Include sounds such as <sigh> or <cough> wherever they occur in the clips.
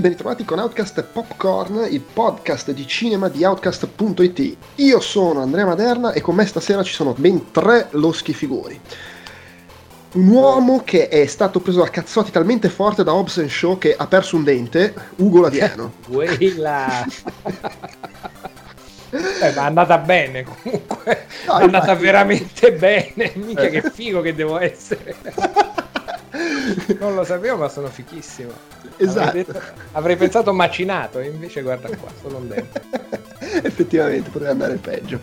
ben ritrovati con Outcast Popcorn, il podcast di cinema di Outcast.it. Io sono Andrea Maderna e con me stasera ci sono ben tre loschi figuri. Un uomo che è stato preso a cazzotti talmente forte da Hobbs Shaw che ha perso un dente, Ugo Laviano. <laughs> Quella! Eh, ma è andata bene comunque, no, è andata infatti... veramente bene, mica che figo che devo essere. <laughs> non lo sapevo, ma sono fichissimo. Esatto. Avrei, detto, avrei pensato macinato, invece guarda qua, solo un dente. <laughs> Effettivamente potrebbe andare peggio.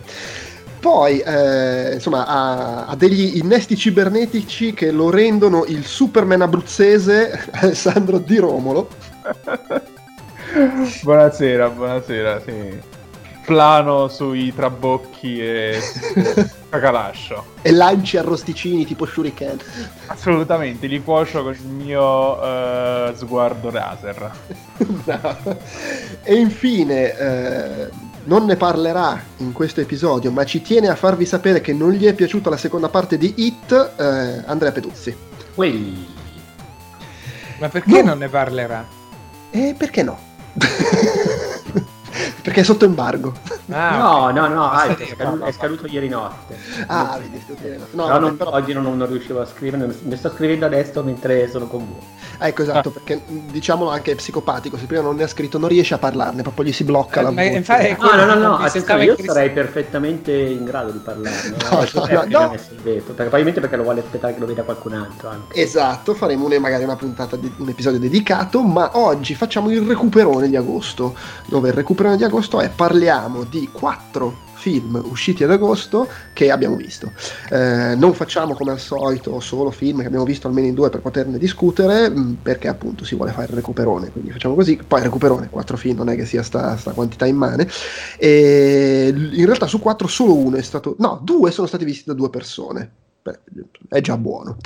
Poi, eh, insomma, ha, ha, degli innesti cibernetici che lo rendono il Superman abruzzese <laughs> Alessandro Di Romolo. <laughs> buonasera, buonasera, sì plano sui trabocchi e <laughs> cacalascio. e lanci arrosticini tipo shuriken. Assolutamente, li cuocio con il mio uh, sguardo laser. <laughs> e infine, eh, non ne parlerà in questo episodio, ma ci tiene a farvi sapere che non gli è piaciuta la seconda parte di Hit, eh, Andrea Peduzzi. Uì. Ma perché no. non ne parlerà? E perché no? <laughs> Perché è sotto embargo. Ah, no, no, no, ah, è, scaduto, è, scaduto, ieri notte. Ah, vedi, ieri notte. No, no non, però... oggi non, non, riuscivo a scrivere, ne sto scrivendo adesso mentre sono con voi. Ecco, esatto, ah. perché diciamolo anche è psicopatico, se prima non ne ha scritto non riesce a parlarne, proprio gli si blocca eh, la voce. Infatti, no, no, no, no, attenzione, io sarei perfettamente in grado di parlarne. No, no, no, no. Detto, perché, probabilmente perché lo vuole aspettare che lo veda qualcun altro. Anche. Esatto, faremo una, magari una puntata, di, un episodio dedicato, ma oggi facciamo il recuperone di agosto, dove il recuperone di agosto è parliamo di quattro film usciti ad agosto che abbiamo visto. Eh, non facciamo come al solito solo film che abbiamo visto almeno in due per poterne discutere, mm, perché appunto si vuole fare il recuperone, quindi facciamo così. Poi recuperone, quattro film non è che sia sta, sta quantità immane. E in realtà su quattro solo uno è stato, no, due sono stati visti da due persone. Beh, è già buono.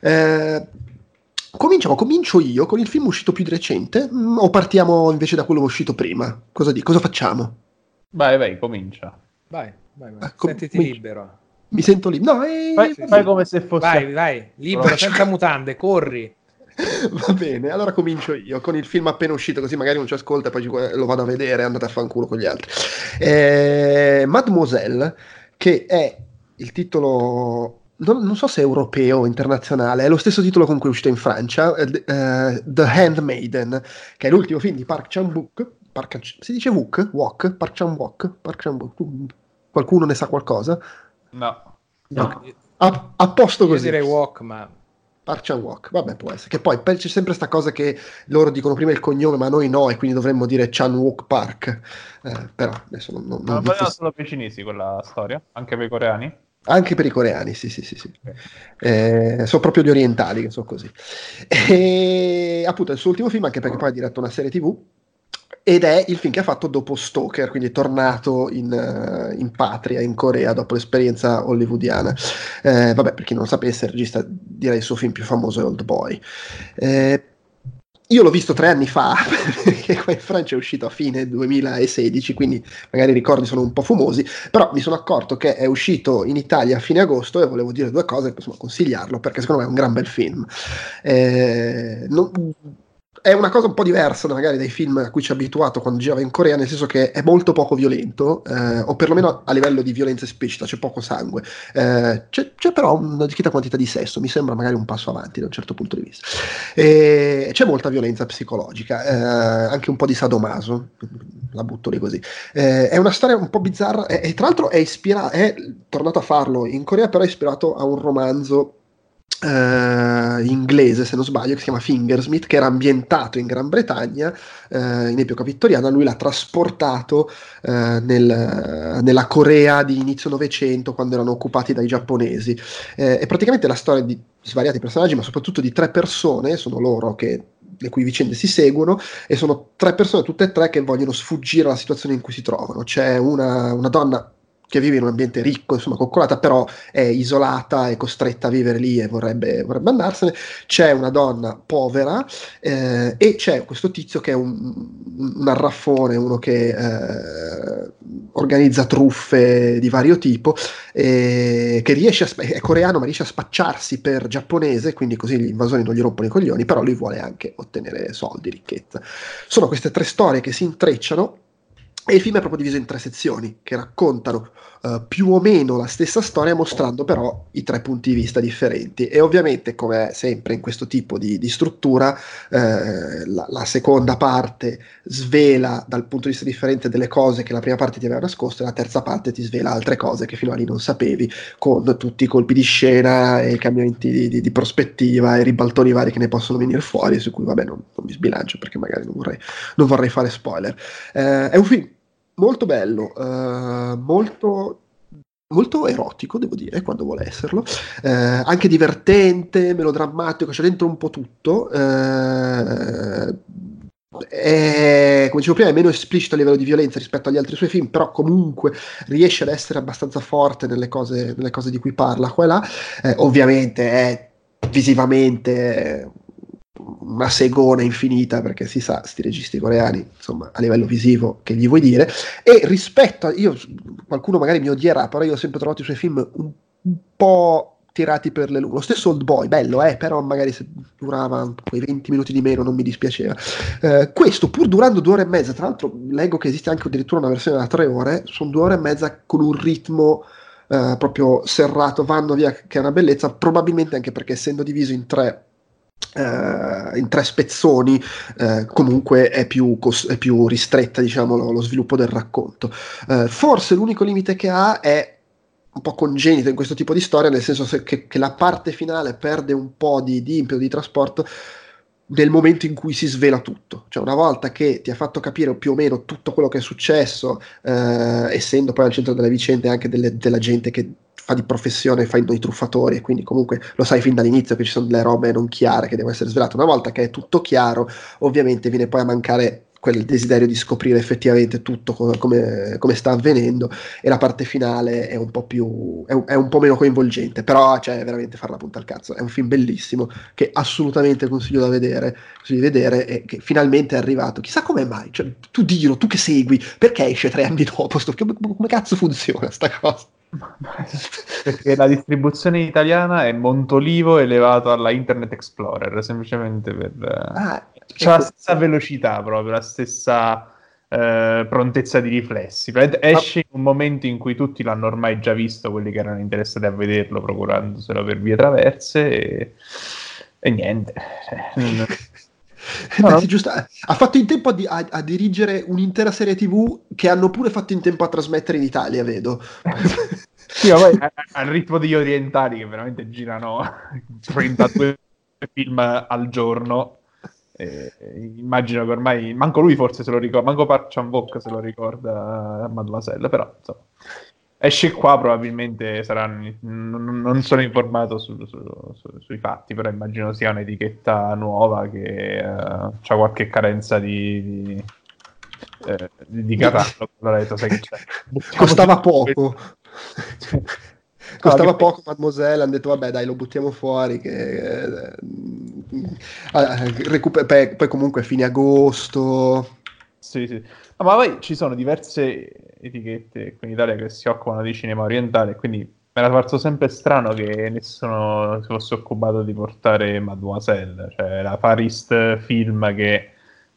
Eh, Cominciamo, comincio io con il film uscito più di recente mm, o partiamo invece da quello uscito prima? Cosa, di, cosa facciamo? Vai, vai, comincia. Vai, vai, vai. Ecco, Sentiti mi, libero. Mi sento libero. No, eh, fai, sì, fai sì. come se fosse... Vai, vai, libero, senza mutande, corri. <laughs> Va bene, allora comincio io con il film appena uscito, così magari non ci ascolta e poi lo vado a vedere, andate a fanculo con gli altri. Eh, Mademoiselle, che è il titolo non, non, so se è europeo o internazionale, è lo stesso titolo con cui è uscito in Francia, uh, The Handmaiden, che è l'ultimo film di Park Chan-wook. Park, si dice Wook? Wok? Park Chan-wook? Park Chan-wook? Qualcuno ne sa qualcosa? No. no. A, a, posto così. Io direi Wok, ma... Park Chan Wok, vabbè può essere. Che poi c'è sempre questa cosa che loro dicono prima il cognome, ma noi no, e quindi dovremmo dire Chan Wok Park. Eh, però adesso non... non, non ma dico... solo per i cinesi quella storia, anche per i coreani? Anche per i coreani, sì, sì, sì, sì. Eh, sono proprio gli orientali che sono così. E appunto è il suo ultimo film, anche perché poi ha diretto una serie TV, ed è il film che ha fatto dopo Stoker, quindi è tornato in, uh, in patria, in Corea, dopo l'esperienza hollywoodiana. Eh, vabbè, per chi non lo sapesse, il regista direi il suo film più famoso è Old Boy. Eh, io l'ho visto tre anni fa, <laughs> perché qua in Francia è uscito a fine 2016, quindi magari i ricordi sono un po' fumosi, però mi sono accorto che è uscito in Italia a fine agosto e volevo dire due cose, insomma consigliarlo, perché secondo me è un gran bel film. Eh, non, è una cosa un po' diversa magari dai film a cui ci ha abituato quando girava in Corea, nel senso che è molto poco violento, eh, o perlomeno a livello di violenza esplicita, c'è poco sangue. Eh, c'è, c'è, però una discreta quantità di sesso, mi sembra magari un passo avanti da un certo punto di vista. E c'è molta violenza psicologica, eh, anche un po' di sadomaso, la butto lì così. Eh, è una storia un po' bizzarra, e, e tra l'altro è ispirato, è tornato a farlo in Corea, però è ispirato a un romanzo Uh, inglese, se non sbaglio, che si chiama Fingersmith, che era ambientato in Gran Bretagna uh, in epoca vittoriana. Lui l'ha trasportato uh, nel, nella Corea di inizio Novecento, quando erano occupati dai giapponesi. è praticamente la storia di svariati personaggi, ma soprattutto di tre persone, sono loro che le cui vicende si seguono e sono tre persone, tutte e tre, che vogliono sfuggire alla situazione in cui si trovano. C'è una, una donna che vive in un ambiente ricco, insomma, coccolata, però è isolata, è costretta a vivere lì e vorrebbe, vorrebbe andarsene. C'è una donna povera eh, e c'è questo tizio che è un, un arraffone, uno che eh, organizza truffe di vario tipo, eh, che riesce a, è coreano ma riesce a spacciarsi per giapponese, quindi così gli invasori non gli rompono i coglioni, però lui vuole anche ottenere soldi, ricchezza. Sono queste tre storie che si intrecciano e il film è proprio diviso in tre sezioni che raccontano uh, più o meno la stessa storia, mostrando però i tre punti di vista differenti. E ovviamente, come sempre in questo tipo di, di struttura, eh, la, la, seconda parte svela dal punto di vista differente delle cose che la prima parte ti aveva nascosto, e la terza parte ti svela altre cose che fino a lì non sapevi, con tutti i colpi di scena e i cambiamenti di, di, di prospettiva e ribaltoni vari che ne possono venire fuori, su cui vabbè non, non mi sbilancio perché magari non vorrei, non vorrei fare spoiler. Eh, è un film molto bello, uh, molto molto erotico, devo dire, quando vuole esserlo, eh, anche divertente, melodrammatico, c'è dentro un po' tutto. Eh, è, come dicevo prima, è meno esplicito a livello di violenza rispetto agli altri suoi film, però comunque riesce ad essere abbastanza forte nelle cose, nelle cose di cui parla qua e là. Eh, ovviamente è visivamente una segona infinita perché si sa, sti registi coreani, insomma, a livello visivo, che gli vuoi dire? E rispetto a, io, qualcuno magari mi odierà, però io ho sempre trovato i suoi film un, po' tirati per le lunghe. Lo stesso Old Boy, bello, eh, però magari se durava quei 20 minuti di meno non mi dispiaceva. Eh, questo, pur durando due ore e mezza, tra l'altro leggo che esiste anche addirittura una versione da tre ore, sono due ore e mezza con un ritmo eh, proprio serrato, vanno via, che è una bellezza, probabilmente anche perché essendo diviso in tre Uh, in tre spezzoni uh, comunque è più, cos- è più, ristretta diciamo lo, lo sviluppo del racconto. Uh, forse l'unico limite che ha è un po' congenito in questo tipo di storia nel senso che, che la parte finale perde un po' di, di impeto di trasporto nel momento in cui si svela tutto, cioè una volta che ti ha fatto capire più o meno tutto quello che è successo, essendo poi al centro delle vicende anche delle, della gente che fa di professione, fa i truffatori e quindi comunque lo sai fin dall'inizio che ci sono delle robe non chiare che devono essere svelate. Una volta che è tutto chiaro, ovviamente viene poi a mancare quel desiderio di scoprire effettivamente tutto come, come, sta avvenendo e la parte finale è un po' più è un, è un po' meno coinvolgente. Però cioè veramente far la punta al cazzo. È un film bellissimo che assolutamente consiglio da vedere consiglio di vedere e che finalmente è arrivato. Chissà come mai cioè, tu dillo tu che segui perché esce tre anni dopo? Sto, come, come cazzo funziona sta cosa perché la distribuzione italiana è Montolivo elevato alla Internet Explorer, semplicemente per... Ah, c'è ecco. la stessa velocità proprio, la stessa eh, prontezza di riflessi. Esce in un momento in cui tutti l'hanno ormai già visto, quelli che erano interessati a vederlo, procurandoselo per vie traverse, e, e niente. Cioè, <laughs> No, no. Giusto, ha fatto in tempo a, di, a, a, dirigere un'intera serie TV che hanno pure fatto in tempo a trasmettere in Italia, vedo. <laughs> sì, poi <laughs> al ritmo degli orientali che veramente girano <laughs> 32 film al giorno. Eh, immagino che ormai manco lui forse se lo ricorda, manco Park Chan Wook se lo ricorda Mademoiselle, però insomma esce qua probabilmente saranno non, non sono informato su, su, su, sui fatti però immagino sia un'etichetta nuova che uh, ha qualche carenza di, di, eh, di carattere <laughs> allora detto, sai che c'è. costava poco costava no, poco mademoiselle hanno detto vabbè dai lo buttiamo fuori che eh, recuper- poi, poi comunque fine agosto. Sì sì. Ma poi ci sono diverse etichette qui in Italia che si occupano di cinema orientale, quindi mi era parso sempre strano che nessuno si fosse occupato di portare Mademoiselle, cioè la Far East Film che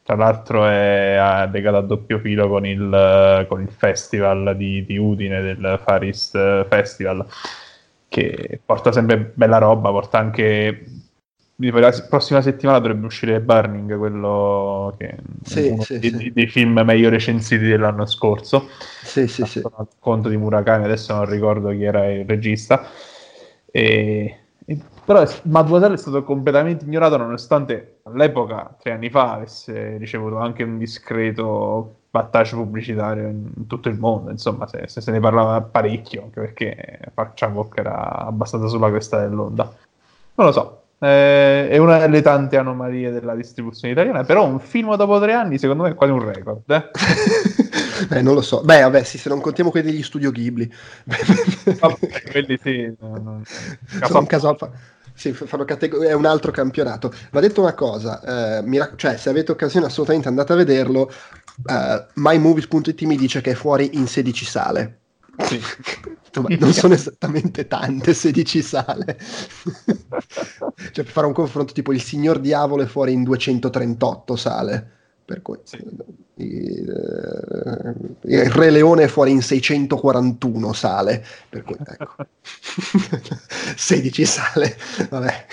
tra l'altro è legato a doppio filo con il, con il festival di, di, Udine del Far East Festival che porta sempre bella roba, porta anche la prossima settimana dovrebbe uscire Burning, quello che sì, uno sì, dei, sì. dei, film meglio recensiti dell'anno scorso. Sì, sì, sì. Conto di Murakami, adesso non ricordo chi era il regista. E, e, però Mademoiselle è stato completamente ignorato nonostante all'epoca, tre anni fa, avesse ricevuto anche un discreto battaggio pubblicitario in tutto il mondo, insomma, se, se, se ne parlava parecchio, anche perché Park chan era abbastanza sulla cresta dell'onda. Non lo so, eh, è una delle tante anomalie della distribuzione italiana, però un film dopo tre anni secondo me è quasi un record. Eh? <laughs> Beh, non lo so. Beh, vabbè, sì, se non contiamo quelli degli studio Ghibli. Vabbè, quelli sì. No, Sono un caso sì, categ- è un altro campionato. Va detto una cosa, eh, rac- cioè se avete occasione assolutamente andate a vederlo, uh, mymovies.it mi dice che è fuori in 16 sale. Sì. <laughs> non sono esattamente tante 16 sale. <laughs> cioè per fare un confronto tipo il Signor Diavolo è fuori in 238 sale. Per cui sì. il, eh, il Re Leone è fuori in 641 sale. Per cui ecco. <laughs> 16 sale. Vabbè.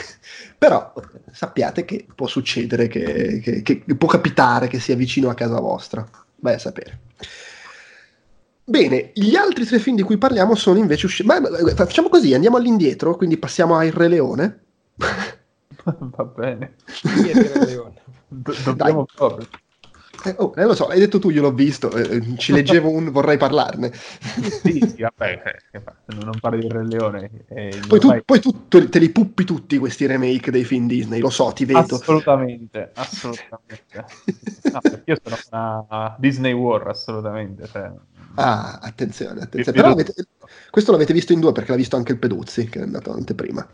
Però sappiate che può succedere, che, che, che può capitare che sia vicino a casa vostra. Vai a sapere. Bene, gli altri tre film di cui parliamo sono invece usciti. Ma facciamo così, andiamo all'indietro, quindi passiamo <laughs> a Il Re Leone. Va bene. Do- dobbiamo proprio. Eh, oh, eh, lo so, hai detto tu, io l'ho visto, eh, ci leggevo un vorrei parlarne. sì, sì, vabbè, eh, non parli di Re Leone. Eh, poi, tu, poi tu, te li puppi tutti questi remake dei film Disney, lo so, ti vedo. Assolutamente, assolutamente. no, io sono una Disney War, assolutamente. Cioè... Ah, attenzione, attenzione. Però avete, questo l'avete visto in due perché l'ha visto anche il Peduzzi, che è andato anteprima.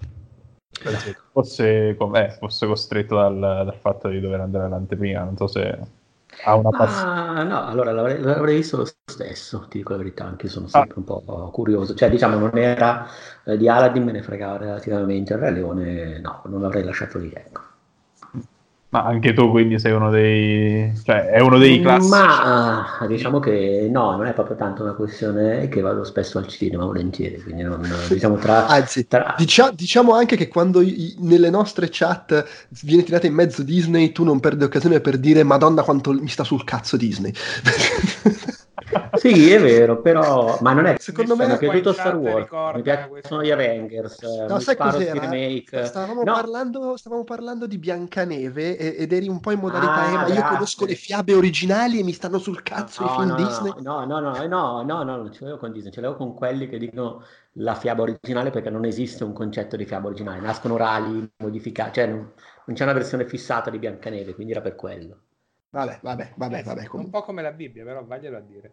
Fosse, eh, fosse costretto dal, dal, fatto di dover andare all'anteprima, non so se ha una passione. Ah, no, allora l'avrei, l'avrei, visto lo stesso, ti dico la verità, anche io sono ah. sempre ah. un po' curioso. Cioè, diciamo, non era eh, di Aladdin, me ne fregava relativamente, il Re Leone no, non l'avrei lasciato lì, ecco. Ma anche tu quindi sei uno dei... cioè è uno dei classici? Ma diciamo che no, non è proprio tanto una questione che vado spesso al cinema volentieri, quindi non, diciamo tra... <laughs> Anzi, tra... Dicia, diciamo anche che quando i, nelle nostre chat viene tirata in mezzo Disney tu non perdi occasione per dire madonna quanto mi sta sul cazzo Disney. <laughs> sì, è vero, però ma non è secondo me mi è piaciuto Star Wars, mi piacciono gli Avengers, no, sai cos'era? Remake. Stavamo, no. parlando, stavamo parlando di Biancaneve ed eri un po' in modalità ah, eh, ma io conosco le fiabe originali e mi stanno sul cazzo no, i film no, Disney. No, no, no, no, no, no, non ce l'avevo con Disney, ce l'avevo con quelli che dicono la fiaba originale perché non esiste un concetto di fiaba originale, nascono orali, modificati, cioè non, non c'è una versione fissata di Biancaneve, quindi era per quello. Vabbè, vabbè, vabbè, vabbè. Un po' come la Bibbia, però vaglielo a dire.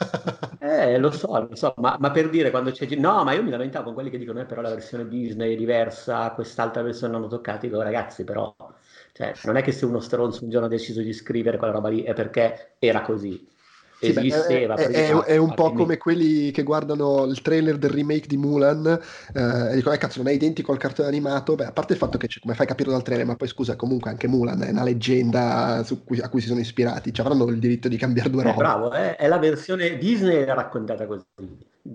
<laughs> Eh, lo so, lo so, ma, ma, per dire quando c'è... No, ma io mi lamentavo con quelli che dicono, eh, però la versione Disney è diversa, quest'altra versione non hanno toccato, dico, ragazzi, però... Cioè, non è che se uno stronzo un giorno ha deciso di scrivere quella roba lì è perché era così esisteva. Sì, è, è, è, un po' come quelli che guardano il trailer del remake di Mulan eh, e dicono, eh cazzo, non è identico al cartone animato. Beh, a parte il fatto che, come fai a capire dal trailer, ma poi scusa, comunque anche Mulan è una leggenda cui, a cui si sono ispirati, cioè, avranno il diritto di cambiare due eh, robe. bravo, eh, è la versione Disney raccontata così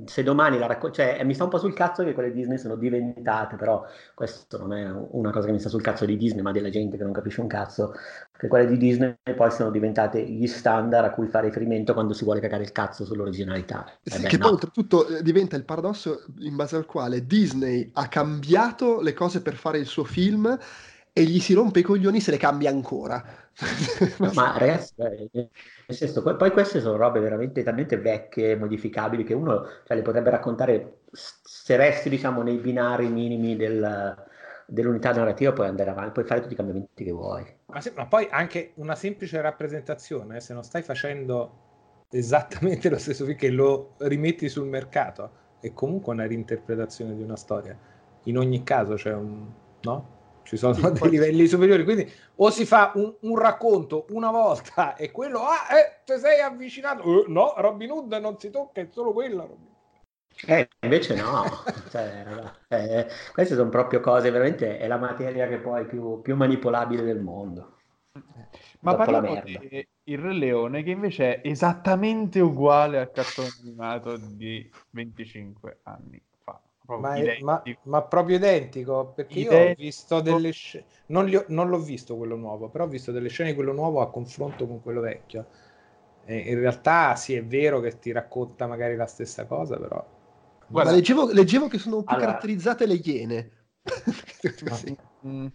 se domani la racconto, cioè mi sta un po' sul cazzo che quelle Disney sono diventate, però questo non è una cosa che mi sta sul cazzo di Disney, ma della gente che non capisce un cazzo, che quelle di Disney poi sono diventate gli standard a cui fare riferimento quando si vuole cagare il cazzo sull'originalità. Sì, beh, che no. poi oltretutto eh, diventa il paradosso in base al quale Disney ha cambiato le cose per fare il suo film e gli si rompe i coglioni se le cambia ancora. No, ma <laughs> ragazzi, eh, nel senso, poi queste sono robe veramente talmente vecchie, modificabili, che uno cioè, le potrebbe raccontare se resti diciamo nei binari minimi del, dell'unità narrativa, puoi andare avanti, puoi fare tutti i cambiamenti che vuoi. Ma, se, ma poi anche una semplice rappresentazione, se non stai facendo esattamente lo stesso film che lo rimetti sul mercato, è comunque una reinterpretazione di una storia. In ogni caso c'è un... no? Ci sono sì, dei poi... livelli superiori, quindi o si fa un, un, racconto una volta <laughs> e quello, ah, eh, ti sei avvicinato, uh, no, Robin Hood non si tocca, è solo quella. Eh, invece no, <laughs> cioè, eh, queste sono proprio cose, veramente è la materia che poi è più, più manipolabile del mondo. Ma parliamo di Il Re Leone, che invece è esattamente uguale al cartone animato di 25 anni. Ma, è, ma, ma, proprio identico perché identico. io ho visto delle scene non, non, l'ho visto quello nuovo però ho visto delle scene di quello nuovo a confronto con quello vecchio e in realtà sì è vero che ti racconta magari la stessa cosa però guarda leggevo, leggevo che sono più allora... caratterizzate le iene <laughs> <laughs> mm.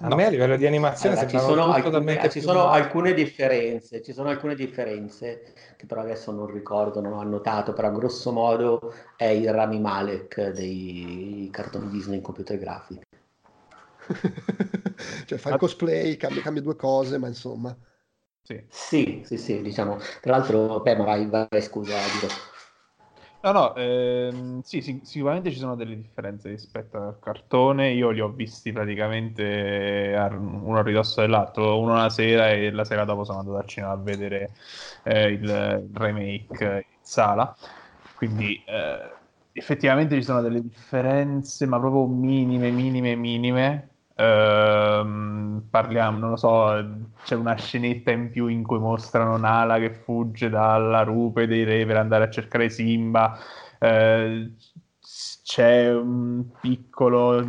A no. me a livello di animazione allora, ci sono, alcune, ci sono alcune, differenze, ci sono alcune differenze che però adesso non ricordo, non ho annotato, però grosso modo è il Rami Malek dei cartoni Disney in computer grafica. <laughs> cioè fa il cosplay, cambia, cambia due cose, ma insomma... Sì. Sì, sì, sì, diciamo. Tra l'altro, beh, ma vai, vai scusa, Diro. No, no, ehm, sì, sì, sicuramente ci sono delle differenze rispetto al cartone. Io li ho visti praticamente uno a ridosso dell'altro, uno la sera e la sera dopo sono andato al cinema a vedere eh, il, il remake in sala. Quindi eh, effettivamente ci sono delle differenze, ma proprio minime, minime, minime. Ehm, parliamo, non lo so, c'è una scenetta in più in cui mostrano Nala che fugge dalla rupe dei re per andare a cercare Simba. Eh, c'è un piccolo,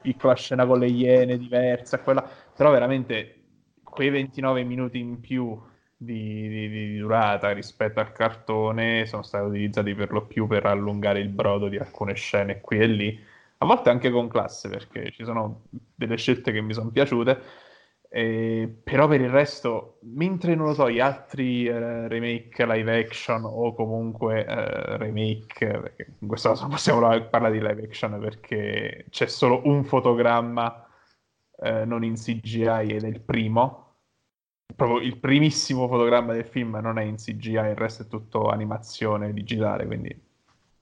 piccola scena con le iene diversa, quella, però veramente quei 29 minuti in più di, di- di durata rispetto al cartone sono stati utilizzati per lo più per allungare il brodo di alcune scene qui e lì a volte anche con classe, perché ci sono delle scelte che mi sono piaciute, eh, però per il resto, mentre non lo so, gli altri eh, remake live action o comunque eh, remake, perché in questo caso <laughs> possiamo parlare di live action perché c'è solo un fotogramma eh, non in CGI ed è il primo, proprio il primissimo fotogramma del film non è in CGI, il resto è tutto animazione digitale, quindi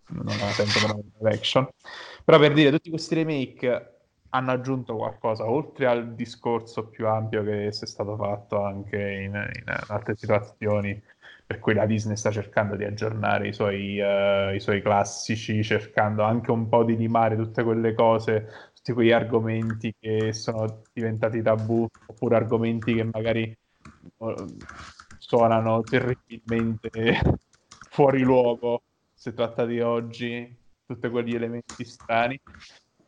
non ha senso per live action. Però per dire, tutti questi remake hanno aggiunto qualcosa, oltre al discorso più ampio che è stato fatto anche in, in altre situazioni, per cui la Disney sta cercando di aggiornare i suoi, uh, i suoi classici, cercando anche un po' di limare tutte quelle cose, tutti quegli argomenti che sono diventati tabù, oppure argomenti che magari uh, suonano terribilmente <laughs> fuori luogo se tratta di oggi tutti quegli elementi strani,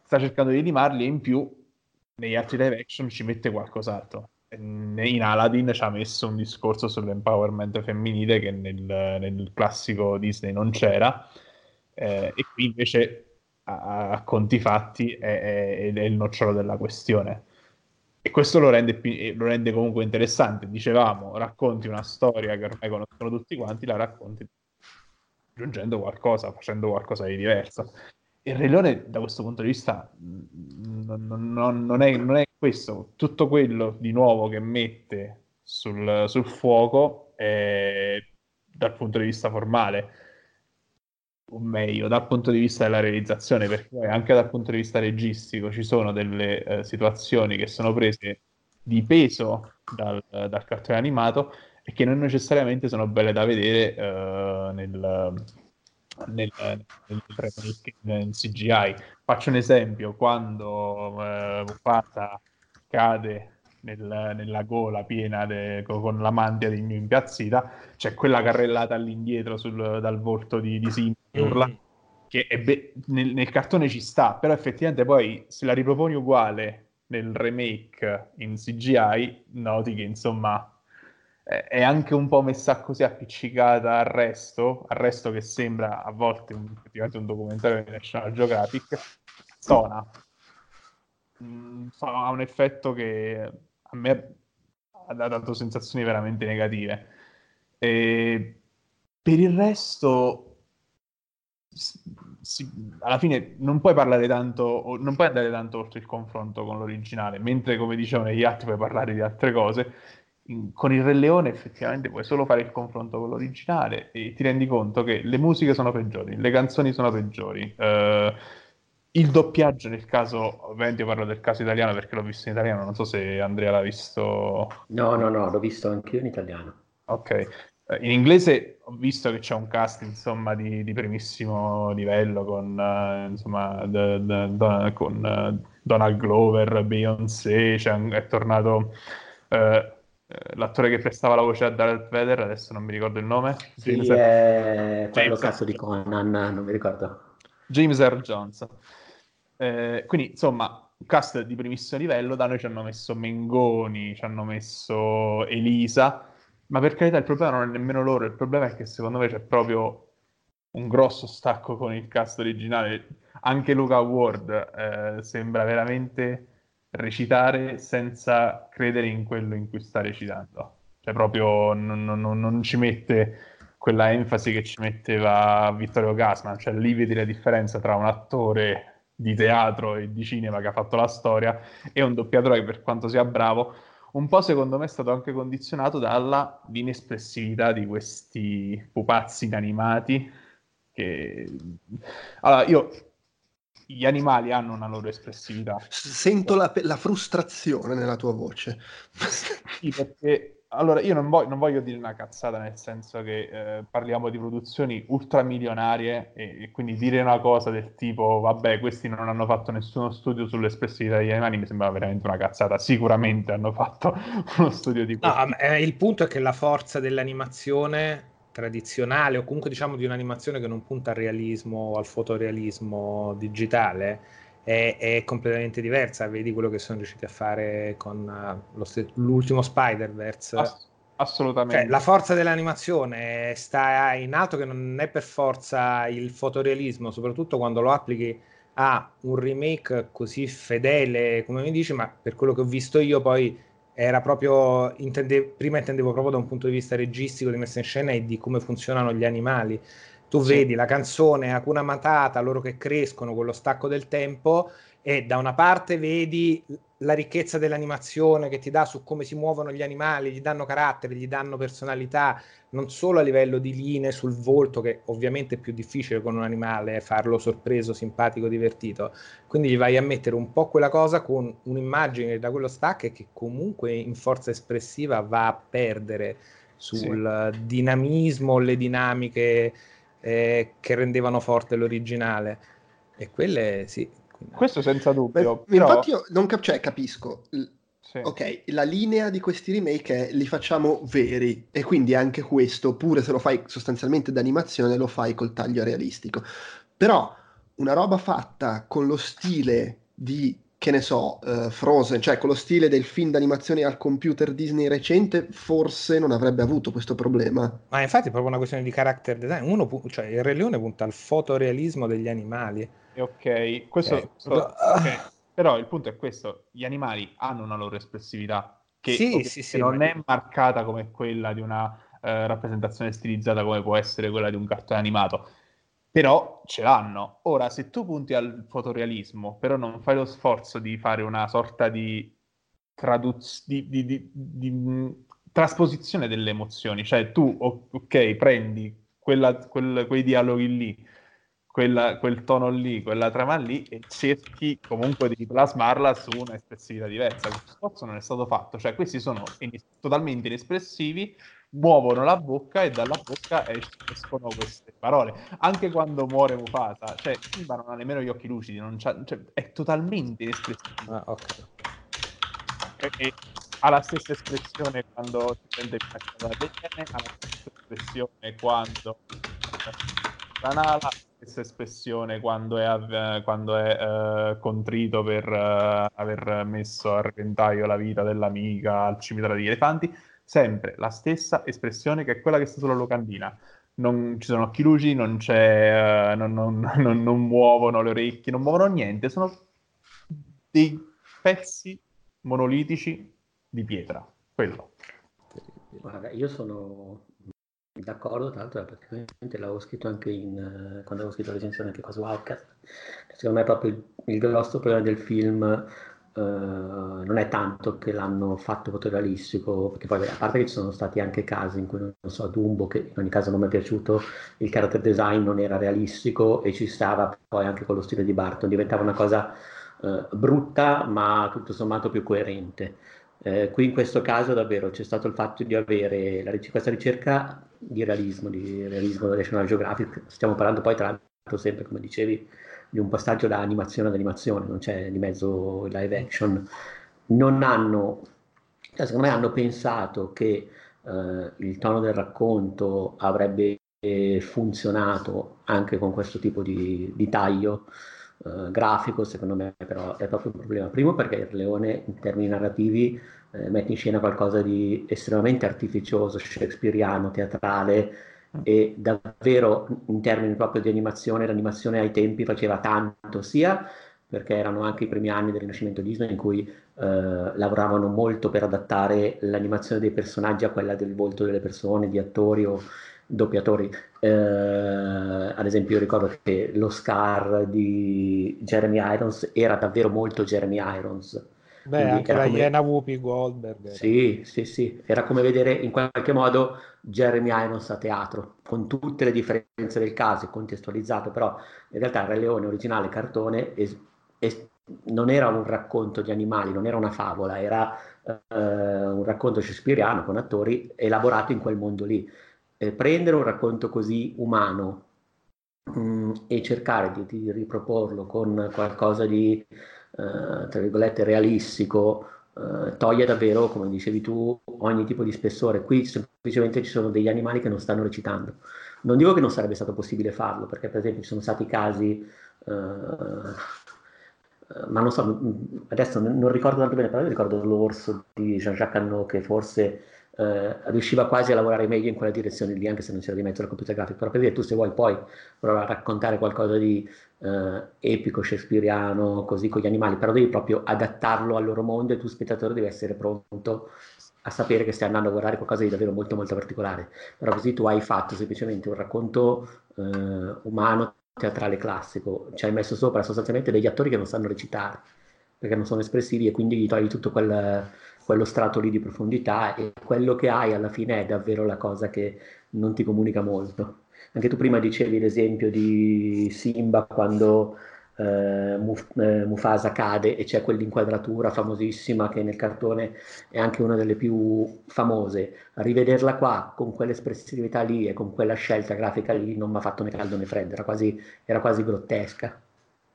sta cercando di limarli e in più negli altri live action ci mette qualcos'altro. In Aladdin ci ha messo un discorso sull'empowerment femminile che nel, nel classico Disney non c'era, eh, e qui invece a, a conti fatti è, è, è, il nocciolo della questione. E questo lo rende, lo rende comunque interessante. Dicevamo, racconti una storia che ormai conoscono tutti quanti, la racconti aggiungendo qualcosa, facendo qualcosa di diverso. Il Re Leone, da questo punto di vista, non, non, non, è, non, è, questo. Tutto quello di nuovo che mette sul, sul fuoco è, dal punto di vista formale, o meglio, dal punto di vista della realizzazione, perché anche dal punto di vista registico ci sono delle eh, situazioni che sono prese di peso dal, dal cartone animato e che non necessariamente sono belle da vedere uh, nel, nel, nel, nel, CGI. Faccio un esempio, quando uh, Mufasa cade nel, nella gola piena de, con la mantia di Gnu impazzita, c'è quella carrellata all'indietro sul, dal volto di, di Simba che urla, mm. che be- nel, nel cartone ci sta, però effettivamente poi se la riproponi uguale nel remake in CGI, noti che insomma è anche un po' messa così appiccicata al resto, al resto che sembra a volte un, un documentario di National Geographic, stona. Mm, ha un effetto che a me ha dato sensazioni veramente negative. E per il resto, si, alla fine non puoi parlare tanto, non puoi andare tanto oltre il confronto con l'originale, mentre come dicevano gli altri puoi parlare di altre cose con il Re Leone effettivamente puoi solo fare il confronto con l'originale e ti rendi conto che le musiche sono peggiori, le canzoni sono peggiori. Uh, il doppiaggio nel caso, ovviamente io parlo del caso italiano perché l'ho visto in italiano, non so se Andrea l'ha visto. No, no, no, l'ho visto anche io in italiano. Ok, eh, in inglese ho visto che c'è un cast insomma di, di primissimo livello con, uh, insomma, the, the, the, con uh, Donald Glover, Beyoncé, cioè, è tornato... Uh, eh, l'attore che prestava la voce a Darth Vader, adesso non mi ricordo il nome. Sì, James è quello cazzo di Conan, non mi ricordo. James Earl Jones. Eh, quindi, insomma, un cast di primissimo livello, da noi ci hanno messo Mengoni, ci hanno messo Elisa, ma per carità il problema non è nemmeno loro, il problema è che secondo me c'è proprio un grosso stacco con il cast originale. Anche Luca Ward eh, sembra veramente recitare senza credere in quello in cui sta recitando. Cioè proprio non, non, non ci mette quella enfasi che ci metteva Vittorio Gassman, cioè lì vedi la differenza tra un attore di teatro e di cinema che ha fatto la storia e un doppiatore che per quanto sia bravo un po' secondo me è stato anche condizionato dalla inespressività di questi pupazzi inanimati che... Allora, io gli animali hanno una loro espressività. Sento la, la frustrazione nella tua voce. sì, perché allora io non voglio, non voglio, dire una cazzata, nel senso che eh, parliamo di produzioni ultramilionarie e, e, quindi dire una cosa del tipo, vabbè, questi non hanno fatto nessuno studio sull'espressività degli animali mi sembra veramente una cazzata. Sicuramente hanno fatto <laughs> uno studio di questo. No, eh, il punto è che la forza dell'animazione tradizionale o comunque diciamo di un'animazione che non punta al realismo o al fotorealismo digitale è, è, completamente diversa. Vedi quello che sono riusciti a fare con uh, st- l'ultimo Spider-Verse. Ass- assolutamente. Cioè, la forza dell'animazione sta in alto che non è per forza il fotorealismo, soprattutto quando lo applichi a un remake così fedele come mi dici, ma per quello che ho visto io poi era proprio intende, prima intendevo proprio da un punto di vista registico di messa in scena e di come funzionano gli animali tu sì. vedi la canzone Hakuna Matata, loro che crescono con lo stacco del tempo e da una parte vedi la ricchezza dell'animazione che ti dà su come si muovono gli animali, gli danno carattere, gli danno personalità, non solo a livello di linee sul volto, che ovviamente è più difficile con un animale eh, farlo sorpreso, simpatico, divertito. Quindi gli vai a mettere un po' quella cosa con un'immagine da quello stacco e che comunque in forza espressiva va a perdere sul sì. dinamismo, le dinamiche eh, che rendevano forte l'originale. E quelle sì. Questo senza dubbio. Beh, però... Infatti io non cap- cioè, capisco. Sì. Ok, la linea di questi remake è li facciamo veri e quindi anche questo, pure se lo fai sostanzialmente d'animazione, lo fai col taglio realistico. Però una roba fatta con lo stile di che ne so, uh, Frozen, cioè con lo stile del film d'animazione al computer Disney recente, forse non avrebbe avuto questo problema. Ma infatti è proprio una questione di character design. Uno, pu- cioè il Re Leone punta al fotorealismo degli animali. Ok, questo, okay. questo okay. però il punto è questo, gli animali hanno una loro espressività che, sì, sì, sì, non è marcata come quella di una eh, rappresentazione stilizzata come può essere quella di un cartone animato però ce l'hanno. Ora, se tu punti al fotorealismo, però non fai lo sforzo di fare una sorta di, traduz- di, di, di, di mm, trasposizione delle emozioni, cioè tu, ok, prendi quella, quel, quei dialoghi lì, quella, quel tono lì, quella trama lì e cerchi comunque di plasmarla su un'espressività diversa. Questo sforzo non è stato fatto, cioè questi sono in- totalmente inespressivi muovono la bocca e dalla bocca escono queste parole. Anche quando muore Mufasa, cioè Simba non ha nemmeno gli occhi lucidi, cioè, è totalmente inespressivo. Ah, okay. e, e, ha la stessa espressione quando si prende da bene, ha la stessa espressione quando la nala, la stessa espressione quando è, quando è uh, contrito per uh, aver messo a repentaglio la vita dell'amica al cimitero degli elefanti sempre la stessa espressione che è quella che sta sulla locandina. Non ci sono occhi luci, non, c'è, uh, non, non, <laughs> non, non, muovono le orecchie, non muovono niente, sono dei pezzi monolitici di pietra. Quello. Guarda, io sono d'accordo, tra l'altro praticamente l'avevo scritto anche in, uh, quando avevo scritto la recensione anche qua su Outcast. Secondo me proprio il, grosso problema del film Uh, non è tanto che l'hanno fatto fotorealistico, perché poi a parte che ci sono stati anche casi in cui, non so, Dumbo, che in ogni caso non mi è piaciuto, il character design non era realistico e ci stava poi anche con lo stile di Barton, diventava una cosa uh, brutta ma tutto sommato più coerente. Uh, qui in questo caso davvero c'è stato il fatto di avere la, questa ricerca di realismo, di realismo da National Geographic, stiamo parlando poi tra l'altro sempre, come dicevi, di un passaggio da animazione ad animazione, non c'è di mezzo live action, non hanno, cioè secondo me hanno pensato che eh, il tono del racconto avrebbe funzionato anche con questo tipo di, di taglio eh, grafico, secondo me però è proprio un problema. Primo perché il Leone in termini narrativi eh, mette in scena qualcosa di estremamente artificioso, shakespeariano, teatrale, e davvero in termini proprio di animazione, l'animazione ai tempi faceva tanto, sia perché erano anche i primi anni del Rinascimento Disney in cui eh, lavoravano molto per adattare l'animazione dei personaggi a quella del volto delle persone, di attori o doppiatori. Eh, ad esempio, io ricordo che lo Scar di Jeremy Irons era davvero molto Jeremy Irons. Beh, anche la come... Iena Whoopi Goldberg. Era. Sì, sì, sì, era come vedere in qualche modo Jeremy Irons a teatro, con tutte le differenze del caso, contestualizzato, però in realtà il Re Leone originale cartone es- es- non era un racconto di animali, non era una favola, era uh, un racconto shakespeariano con attori elaborati in quel mondo lì. Eh, prendere un racconto così umano mh, mm, e cercare di, di, riproporlo con qualcosa di, uh, tra virgolette, realistico, uh, toglie davvero, come dicevi tu, ogni tipo di spessore. Qui semplicemente ci sono degli animali che non stanno recitando. Non dico che non sarebbe stato possibile farlo, perché per esempio ci sono stati casi eh, ma non so, adesso non ricordo tanto bene, però ricordo l'orso di Jean-Jacques Hannot che forse eh, riusciva quasi a lavorare meglio in quella direzione lì, anche se non c'era di mezzo la computer grafica, però per dire tu se vuoi poi provare a raccontare qualcosa di eh, epico, shakespeariano, così con gli animali, però devi proprio adattarlo al loro mondo e tu spettatore devi essere pronto a sapere che stai andando a guardare qualcosa di davvero molto molto particolare, però così tu hai fatto semplicemente un racconto eh, umano teatrale classico, ci hai messo sopra sostanzialmente degli attori che non sanno recitare, perché non sono espressivi e quindi gli togli tutto quel, quello strato lì di profondità e quello che hai alla fine è davvero la cosa che non ti comunica molto. Anche tu prima dicevi l'esempio di Simba quando eh, Muf- eh, Mufasa cade e c'è quell'inquadratura famosissima che nel cartone è anche una delle più famose. Rivederla qua con quell'espressività lì e con quella scelta grafica lì non mi ha fatto né caldo né freddo, era quasi, era quasi grottesca.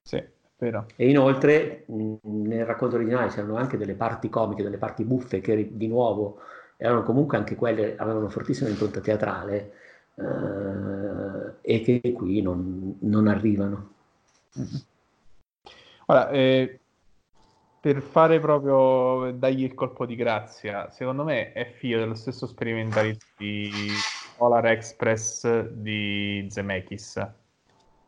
Sì, vero. E inoltre mh, nel racconto originale c'erano anche delle parti comiche, delle parti buffe che di nuovo erano comunque anche quelle, avevano fortissima impronta teatrale eh, e che qui non, non arrivano. Mm-hmm. Ora, eh, per fare proprio, dargli il colpo di grazia, secondo me è figlio dello stesso sperimentalismo di Polar Express di Zemeckis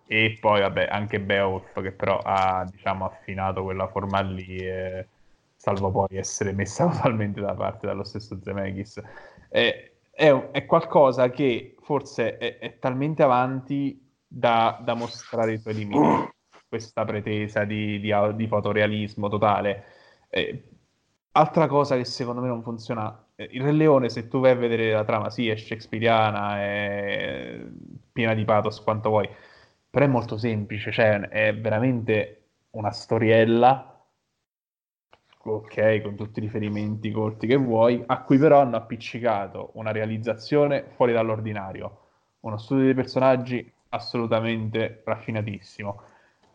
e poi vabbè anche Beowulf che però ha diciamo affinato quella forma lì e, salvo poi essere messa <laughs> totalmente da parte dallo stesso Zemeckis è, è, è qualcosa che forse è, è talmente avanti da, da mostrare i suoi limiti <coughs> questa pretesa di, di, di fotorealismo totale. Eh, altra cosa che secondo me non funziona, eh, il Re Leone, se tu vai a vedere la trama, sì, è shakespeariana, è piena di pathos quanto vuoi, però è molto semplice, cioè è veramente una storiella. Ok, con tutti i riferimenti corti che vuoi, a cui però hanno appiccicato una realizzazione fuori dall'ordinario, uno studio dei personaggi assolutamente raffinatissimo,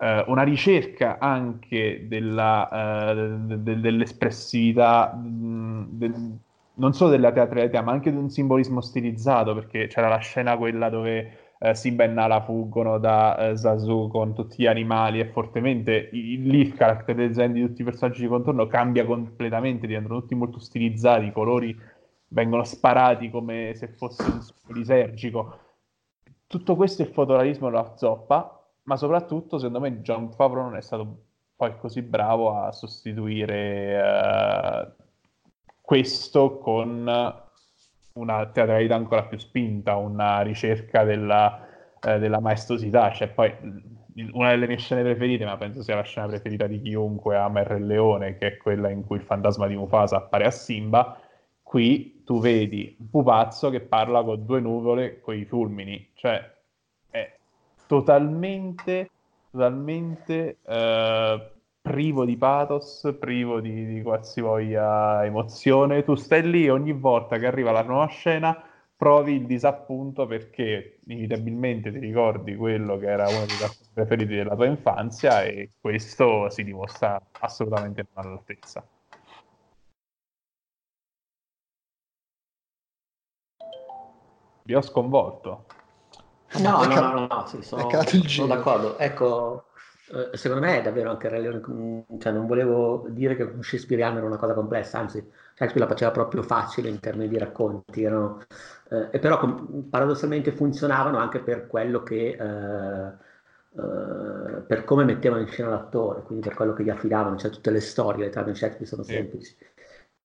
eh, una ricerca anche della, eh, de- de- dell'espressività, de- non solo della teatralità, ma anche di un simbolismo stilizzato, perché c'era la scena quella dove eh, Simba e Nala fuggono da eh, Zazu con tutti gli animali e fortemente il, lì il character design di tutti i personaggi di contorno cambia completamente, diventano tutti molto stilizzati, i colori vengono sparati come se fosse un lisergico. Tutto questo il fotorealismo della zoppa, ma soprattutto secondo me John Favreau non è stato poi così bravo a sostituire uh, questo con una teatralità ancora più spinta, una ricerca della, uh, della maestosità, cioè poi una delle mie scene preferite, ma penso sia la scena preferita di chiunque ama il Re Leone, che è quella in cui il fantasma di Mufasa appare a Simba, qui tu vedi un pupazzo che parla con due nuvole con i fulmini, cioè totalmente, totalmente eh, privo di pathos, privo di, di qualsivoglia emozione. Tu stai lì ogni volta che arriva la nuova scena provi il disappunto perché inevitabilmente ti ricordi quello che era uno dei tuoi preferiti della tua infanzia e questo si dimostra assolutamente non all'altezza. Vi ho sconvolto. No, no, no, no, no, sì, sono, sono d'accordo. Ecco, secondo me è davvero anche Re Leone, mm, cioè non volevo dire che un Shakespeareano era una cosa complessa, anzi, Shakespeare la faceva proprio facile in termini di racconti, erano, eh, e però com- paradossalmente funzionavano anche per quello che... Eh, Uh, per come mettevano in scena l'attore, quindi per quello che gli affidavano, cioè tutte le storie, le trame di Shakespeare sono semplici.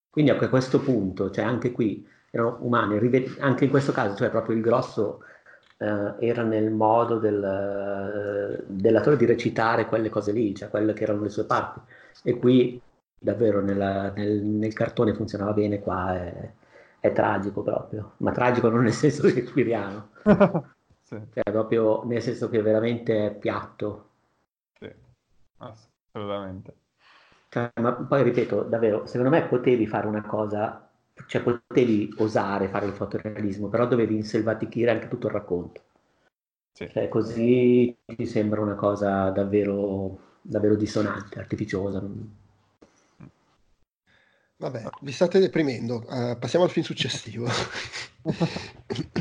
Quindi a questo punto, cioè anche qui erano umani, anche in questo caso, cioè proprio il grosso eh, era nel modo del, dell'attore di recitare quelle cose lì, cioè quelle che erano le sue parti. E qui davvero nella- nel, nel cartone funzionava bene, qua è, è tragico proprio, ma tragico non nel senso shakespeariano, <laughs> sì, cioè proprio nel senso che veramente è piatto. sì, assolutamente. Cioè, ma poi ripeto, davvero, secondo me potevi fare una cosa, cioè potevi osare fare il fotorealismo, però dovevi inselvatichire anche tutto il racconto. Sì. Cioè, così ti sembra una cosa davvero, davvero dissonante, artificiosa. Vabbè, vi state deprimendo. Eh, passiamo al film successivo. <laughs> <coughs>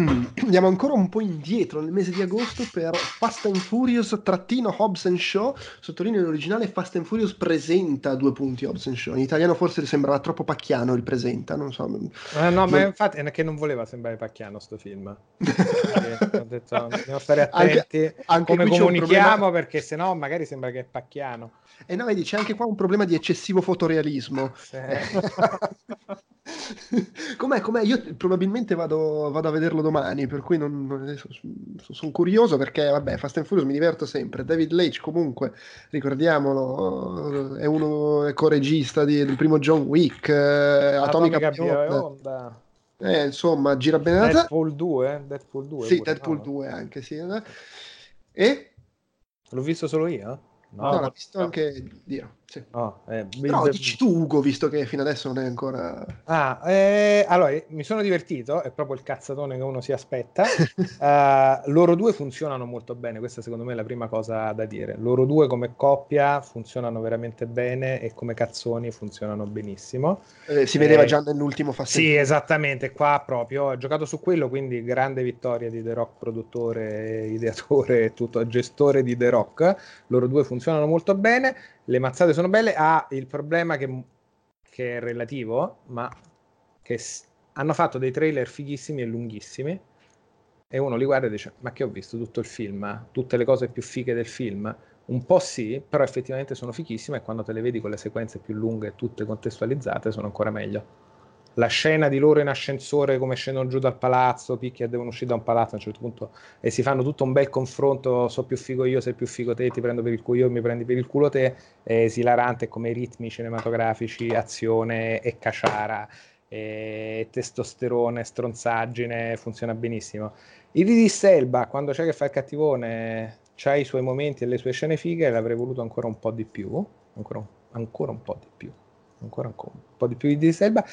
Andiamo ancora un po' indietro nel mese di agosto per Fast and Furious trattino Hobbs and Shaw. Sottolineo in originale Fast and Furious presenta due punti Hobbs and Shaw. In italiano forse sembrava troppo pacchiano il presenta, non so. Eh, no, ma Non- infatti è che non voleva sembrare pacchiano sto film. <laughs> Ho detto, dobbiamo stare Anche- attenti anche come c'è un comunichiamo problema- perché sennò magari sembra che è pacchiano. E no, vedi, c'è anche qua un problema di eccessivo fotorealismo. <laughs> <laughs> com'è, com'è? Io probabilmente vado, vado a vederlo domani, per cui adesso sono curioso perché, vabbè, Fast and Furious mi diverto sempre. David Leitch, comunque, ricordiamolo, è uno è co-regista di- del primo John Wick, eh, Atomica Atomica. Bionda. Eh, insomma, gira bene la Deadpool 2, Deadpool 2 Sì, pure, Deadpool no? 2 anche, sì. eh. E? L'ho visto solo io? No, No, l'ha visto no. anche Dio. Sì. No, eh, Però Bill- dici tu, Ugo, visto che fino adesso non è ancora... Ah, eh, allora mi sono divertito, è proprio il cazzatone che uno si aspetta. <laughs> Eh, loro due funzionano molto bene, questa secondo me è la prima cosa da dire. Loro due come coppia funzionano veramente bene e come cazzoni funzionano benissimo. Eh, si vedeva Eh, già nell'ultimo Fast Sì, esattamente, qua proprio ho giocato su quello, quindi grande vittoria di The Rock, produttore, ideatore e tutto, gestore di The Rock. Loro due funzionano molto bene, le mazzate sono belle, ha il problema che, che è relativo, ma che s- hanno fatto dei trailer fighissimi e lunghissimi e uno li guarda e dice ma che ho visto tutto il film, tutte le cose più fighe del film. Un po' sì, però effettivamente sono fighissime e quando te le vedi con le sequenze più lunghe tutte contestualizzate sono ancora meglio. La scena di loro in ascensore come scendono giù dal palazzo, picchia devono uscire da un palazzo a un certo punto e si fanno tutto un bel confronto, so più figo io, sei più figo te, ti prendo per il culo io, mi prendi per il culo te, è esilarante come ritmi cinematografici, azione e caciara, e testosterone, stronzaggine, funziona benissimo. Idris Elba, quando c'è che fa il cattivone, c'ha i suoi momenti e le sue scene fighe, l'avrei voluto ancora un po' di più, ancora un, ancora un po' di più, ancora un po' di più di Idris Elba.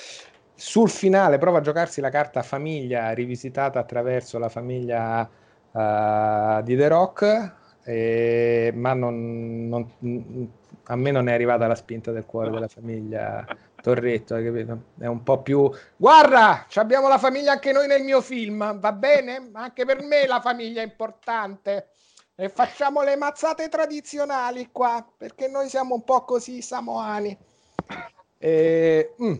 Sul finale prova a giocarsi la carta famiglia rivisitata attraverso la famiglia eh, di The Rock, eh, ma non- non- a me non è arrivata la spinta del cuore della famiglia Torretto, hai capito? È un po' più guarda, ci abbiamo la famiglia anche noi nel mio film, va bene? Anche per me la famiglia è importante. E facciamo le mazzate tradizionali qua, perché noi siamo un po' così samoani. E, mm,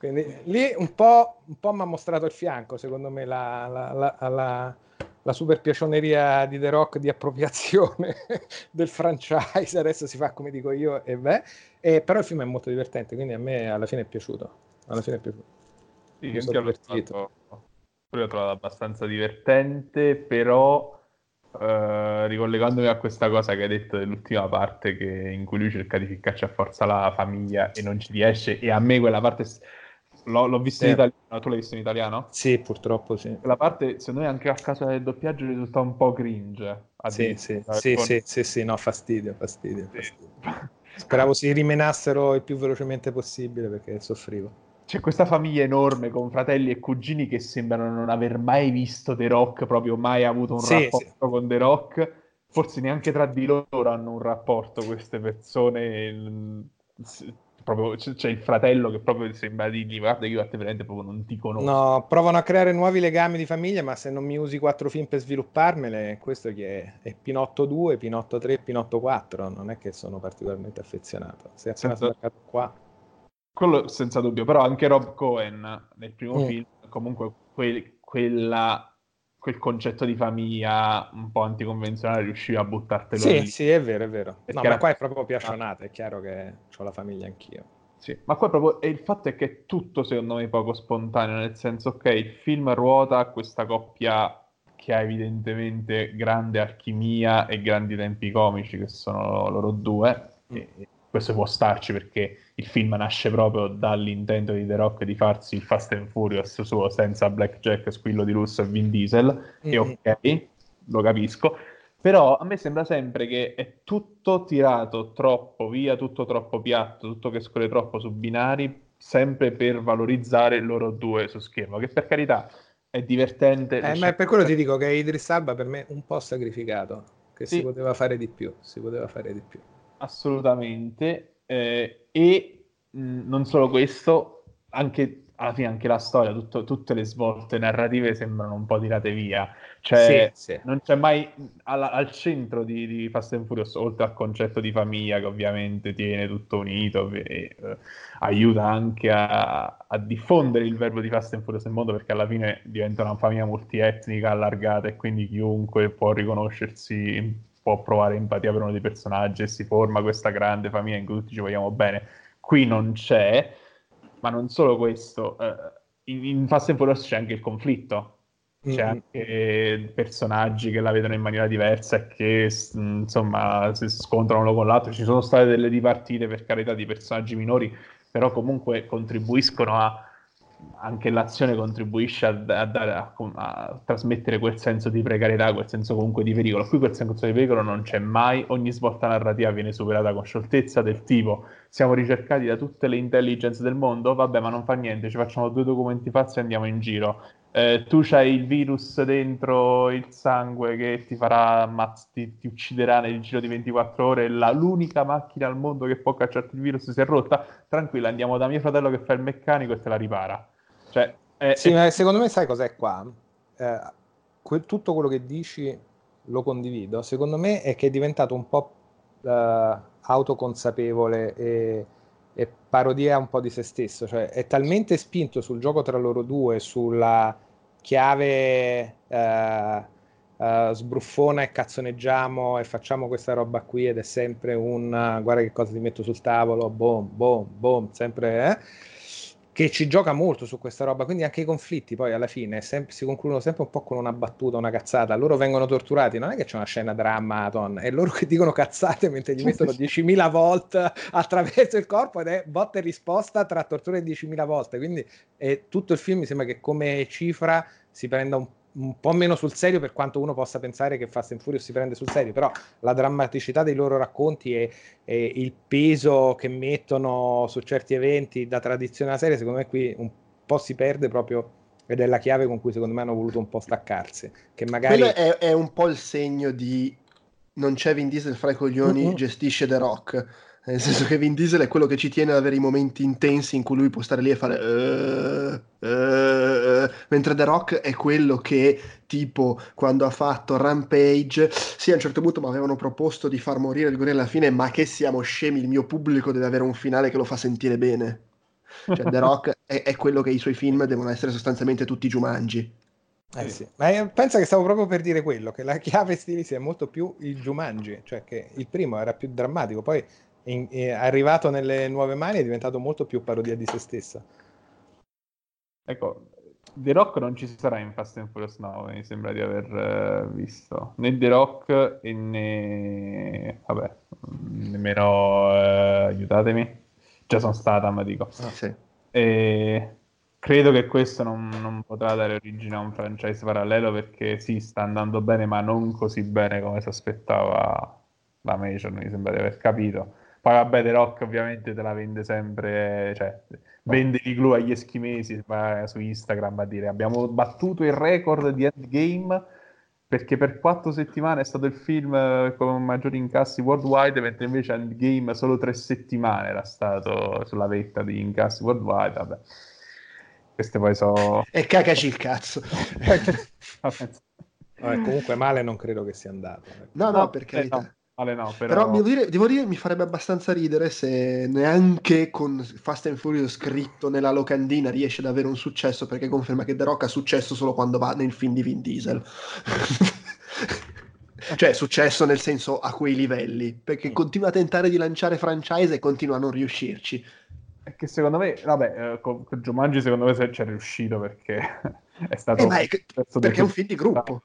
quindi lì un po', po' mi ha mostrato il fianco, secondo me, la, la, la, la, super piacioneria di The Rock di appropriazione <laughs> del franchise. Adesso si fa come dico io, e beh. E, però il film è molto divertente, quindi a me alla fine è piaciuto. Alla fine è piaciuto. Sì, Mi io sono l'ho divertito. l'ho trovato abbastanza divertente, però eh, ricollegandomi a questa cosa che hai detto dell'ultima parte che- in cui lui cerca di ficcarci a forza la famiglia e non ci riesce, e a me quella parte l'ho, l'ho vista in italiano, tu l'hai vista in italiano? Sì, purtroppo sì. Quella parte, secondo me, anche a causa del doppiaggio risulta un po' cringe. Sì, sì, addirittura, sì, con- sì, sì, sì, no, fastidio, fastidio, fastidio. Speravo si rimenassero il più velocemente possibile perché soffrivo. C'è questa famiglia enorme con fratelli e cugini che sembrano non aver mai visto The Rock, proprio mai avuto un rapporto con The Rock. Forse neanche tra di loro hanno un rapporto queste persone. Proprio c'è il fratello che proprio sembra dirgli guarda io a te veramente proprio non ti conosco. No, provano a creare nuovi legami di famiglia, ma se non mi usi quattro film per svilupparmele, questo chi è? È Pinotto 2, Pinotto 3, Pinotto 4, non è che sono particolarmente affezionato. Sei appena Senza- sbarcato qua. Quello senza dubbio, però anche Rob Cohen nel primo Mm. film, comunque quel, quella- quel concetto di famiglia un po' anticonvenzionale riusciva a buttartelo Sì, lì. sì, è vero, è vero. No, Perché ma era- qua è proprio piacionata, è chiaro che ho la famiglia anch'io. Sì, ma qua proprio e il fatto è che è tutto secondo me poco spontaneo, nel senso, ok, il film ruota questa coppia che ha evidentemente grande alchimia e grandi tempi comici, che sono loro due, Mm. e, questo può starci perché il film nasce proprio dall'intento di The Rock di farsi il Fast and Furious suo senza Blackjack, Squillo di Russo e Vin Diesel, mm-hmm. e ok, lo capisco, però a me sembra sempre che è tutto tirato troppo via, tutto troppo piatto, tutto che scorre troppo su binari, sempre per valorizzare loro due su schermo, che per carità è divertente. Eh, ma per quello ti dico che Idris Alba per me un po' sacrificato, che sì. si poteva fare di più, si poteva fare di più assolutamente. Eh, e mh, non solo questo, anche alla fine anche la storia, tutto, tutte le svolte narrative sembrano un po' tirate via. Cioè, sì, sì. non c'è mai al, al centro di, di, Fast and Furious, oltre al concetto di famiglia che ovviamente tiene tutto unito e eh, aiuta anche a, a, diffondere il verbo di Fast and Furious nel mondo perché alla fine diventa una famiglia multietnica allargata e quindi chiunque può riconoscersi può provare empatia per uno dei personaggi e si forma questa grande famiglia in cui tutti ci vogliamo bene. Qui non c'è, ma non solo questo, eh, in, in Fast and Furious c'è anche il conflitto, c'è mm-hmm. anche personaggi che la vedono in maniera diversa e che insomma si scontrano l'uno con l'altro. Ci sono state delle dipartite per carità di personaggi minori, però comunque contribuiscono a anche l'azione contribuisce a, a, a, a, trasmettere quel senso di precarietà, quel senso comunque di pericolo. Qui quel senso di pericolo non c'è mai, ogni svolta narrativa viene superata con scioltezza del tipo siamo ricercati da tutte le intelligence del mondo, vabbè ma non fa niente, ci facciamo due documenti falsi e andiamo in giro. Eh, tu c'hai il virus dentro il sangue che ti farà ammazz- ti, ti, ucciderà nel giro di 24 ore. La, l'unica macchina al mondo che può cacciarti il virus si è rotta. Tranquilla, andiamo da mio fratello che fa il meccanico e te la ripara. Cioè, è, sì, è... secondo me sai cos'è qua? Eh, que- tutto quello che dici lo condivido. Secondo me è che è diventato un po' eh, autoconsapevole e e parodia un po' di se stesso, cioè è talmente spinto sul gioco tra loro due, sulla chiave eh, eh, sbruffona e cazzoneggiamo e facciamo questa roba qui ed è sempre un guarda che cosa ti metto sul tavolo, boom, boom, boom, sempre... Eh? Che ci gioca molto su questa roba, quindi anche i conflitti poi alla fine sempre, si concludono sempre un po' con una battuta, una cazzata, loro vengono torturati, non è che c'è una scena dramma, ton, è loro che dicono cazzate mentre gli mettono 10.000 volt attraverso il corpo ed è botta e risposta tra tortura e 10.000 volte, quindi è, tutto il film mi sembra che come cifra si prenda un un po' meno sul serio per quanto uno possa pensare che Fast and Furious si prende sul serio, però la drammaticità dei loro racconti e, e il peso che mettono su certi eventi da tradizione alla serie, secondo me qui un po' si perde proprio ed è la chiave con cui secondo me hanno voluto un po' staccarsi. Che magari... Quello è, è un po' il segno di non c'è Vin Diesel fra i coglioni, uh-huh. gestisce The Rock nel senso che Vin Diesel è quello che ci tiene ad avere i momenti intensi in cui lui può stare lì e fare uh, uh, mentre The Rock è quello che tipo quando ha fatto Rampage sì a un certo punto mi avevano proposto di far morire il gorilla alla fine ma che siamo scemi il mio pubblico deve avere un finale che lo fa sentire bene cioè The Rock <laughs> è, è quello che i suoi film devono essere sostanzialmente tutti Jumanji eh sì. Ma pensa che stavo proprio per dire quello, che la <laughs> chiave stilistica è molto più il Jumanji, cioè che il primo era più drammatico, poi in, in, arrivato nelle nuove mani è diventato molto più parodia di se stessa. Ecco, The Rock non ci sarà in Fast and Furious 9, mi sembra di aver uh, visto. Né The Rock e né... vabbè, nemmeno... Uh, aiutatemi. Jason Statham, dico. Ah, sì. E credo che questo non, non, potrà dare origine a un franchise parallelo perché sì, sta andando bene, ma non così bene come si aspettava la Major, mi sembra di aver capito. Poi vabbè, The Rock ovviamente te la vende sempre, cioè vende i glue agli eschimesi va su Instagram a dire abbiamo battuto il record di Endgame perché per quattro settimane è stato il film eh, con maggiori incassi worldwide, mentre invece Endgame solo tre settimane era stato sulla vetta di incassi worldwide. Vabbè. Queste poi so... E cagaci il cazzo. <laughs> Vabbè, comunque male non credo che sia andato. No, no, no per carità. Eh, no. Male no, però... però devo, dire, devo dire, mi farebbe abbastanza ridere se neanche con Fast and Furious scritto nella locandina riesce ad avere un successo perché conferma che The Rock ha successo solo quando va nel film di Vin Diesel. <laughs> cioè successo nel senso a quei livelli perché continua a tentare di lanciare franchise e continua a non riuscirci. È che secondo me vabbè eh, con, con Jumanji secondo me c'è riuscito perché <laughs> è stato eh, è, perché è un film di gruppo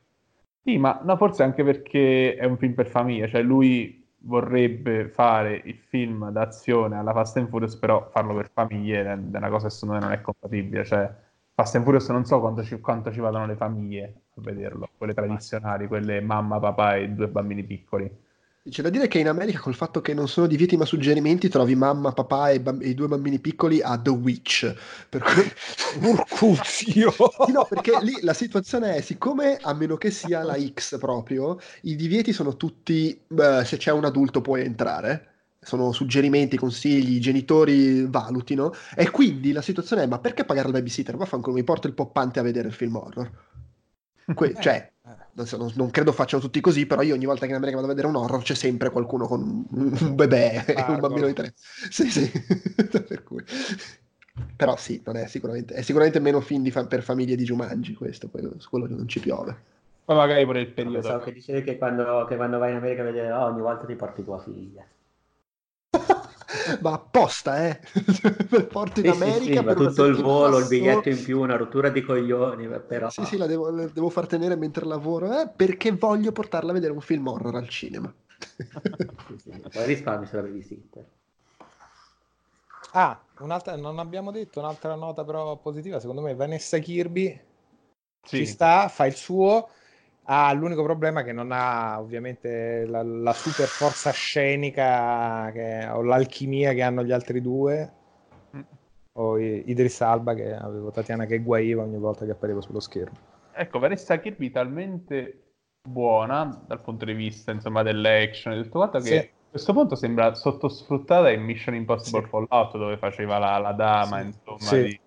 sì, ma no, forse anche perché è un film per famiglia, cioè lui vorrebbe fare il film d'azione alla Fast and Furious, però farlo per famiglie è una cosa che secondo me non è compatibile. Cioè, Fast and Furious non so quanto ci, quanto ci vadano le famiglie a vederlo, quelle tradizionali, quelle mamma, papà e due bambini piccoli. C'è da dire che in America col fatto che non sono divieti ma suggerimenti trovi mamma, papà e, bamb- i due bambini piccoli a The Witch. Per cui... <laughs> Urcuzio! Sì, no, perché lì la situazione è, siccome a meno che sia la X proprio, i divieti sono tutti, beh, se c'è un adulto puoi entrare, sono suggerimenti, consigli, i genitori valutino, e quindi la situazione è, ma perché pagare il babysitter? Vaffanculo, mi porto il poppante a vedere il film horror. Que- Eh, cioè, eh. non, so, credo facciano tutti così, però io ogni volta che in America vado a vedere un horror c'è sempre qualcuno con un un bebè e un <laughs> bambino di tre. Sì, sì. <laughs> per cui. Però sì, non è sicuramente, è sicuramente meno film di fa- per famiglie di Jumanji questo, quello, su quello che non ci piove. Ma magari pure il periodo. che dicevi che quando, che quando vai in America a vedere oh, ogni volta ti porti tua figlia. Ma apposta, eh! <laughs> Per porto in Sì, sì, America sì, una tutto il volo, il biglietto in più, una rottura di coglioni, però Sì, sì, la devo, la devo far tenere mentre lavoro, eh, perché voglio portarla a vedere un film horror al cinema. <laughs> Sì, sì, poi risparmi sulla babysitter. Ah, un'altra, non abbiamo detto un'altra nota però positiva, secondo me Vanessa Kirby Sì. ci sta, fa il suo, ha l'unico problema che non ha ovviamente la, la super forza scenica che- o l'alchimia che hanno gli altri due, Mm. o Idris Alba che avevo Tatiana che guaiva ogni volta che appariva sullo schermo. Ecco, Vanessa Kirby talmente buona dal punto di vista insomma dell'action e tutto quanto che Sì. a questo punto sembra sottosfruttata in Mission Impossible Sì. Fallout dove faceva la, la dama Sì. insomma di,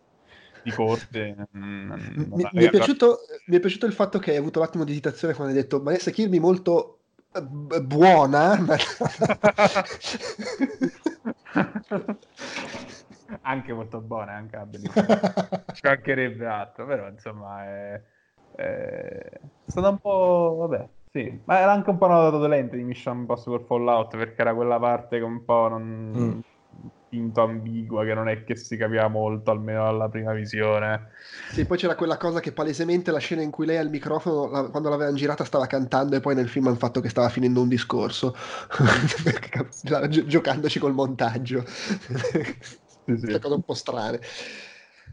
di corte Mm, non Mi, mi è piaciuto, mi è piaciuto il fatto che hai avuto l'attimo di esitazione quando hai detto Vanessa Kirby molto eh, b- buona, <laughs> <laughs> anche molto buona anche bellissima ci mancherebbe altro però insomma è, è stata un po' vabbè sì ma era anche un po' una nota dolente di Mission Impossible Fallout perché era quella parte che un po' non Mm. Finto ambigua che non è che si capiva molto almeno alla prima visione Sì, poi c'era quella cosa che palesemente la scena in cui lei al microfono, la- quando l'avevano girata, stava cantando e poi nel film hanno fatto che stava finendo un discorso, <laughs> gi- giocandoci col montaggio. sì, Queste cose un po' strane.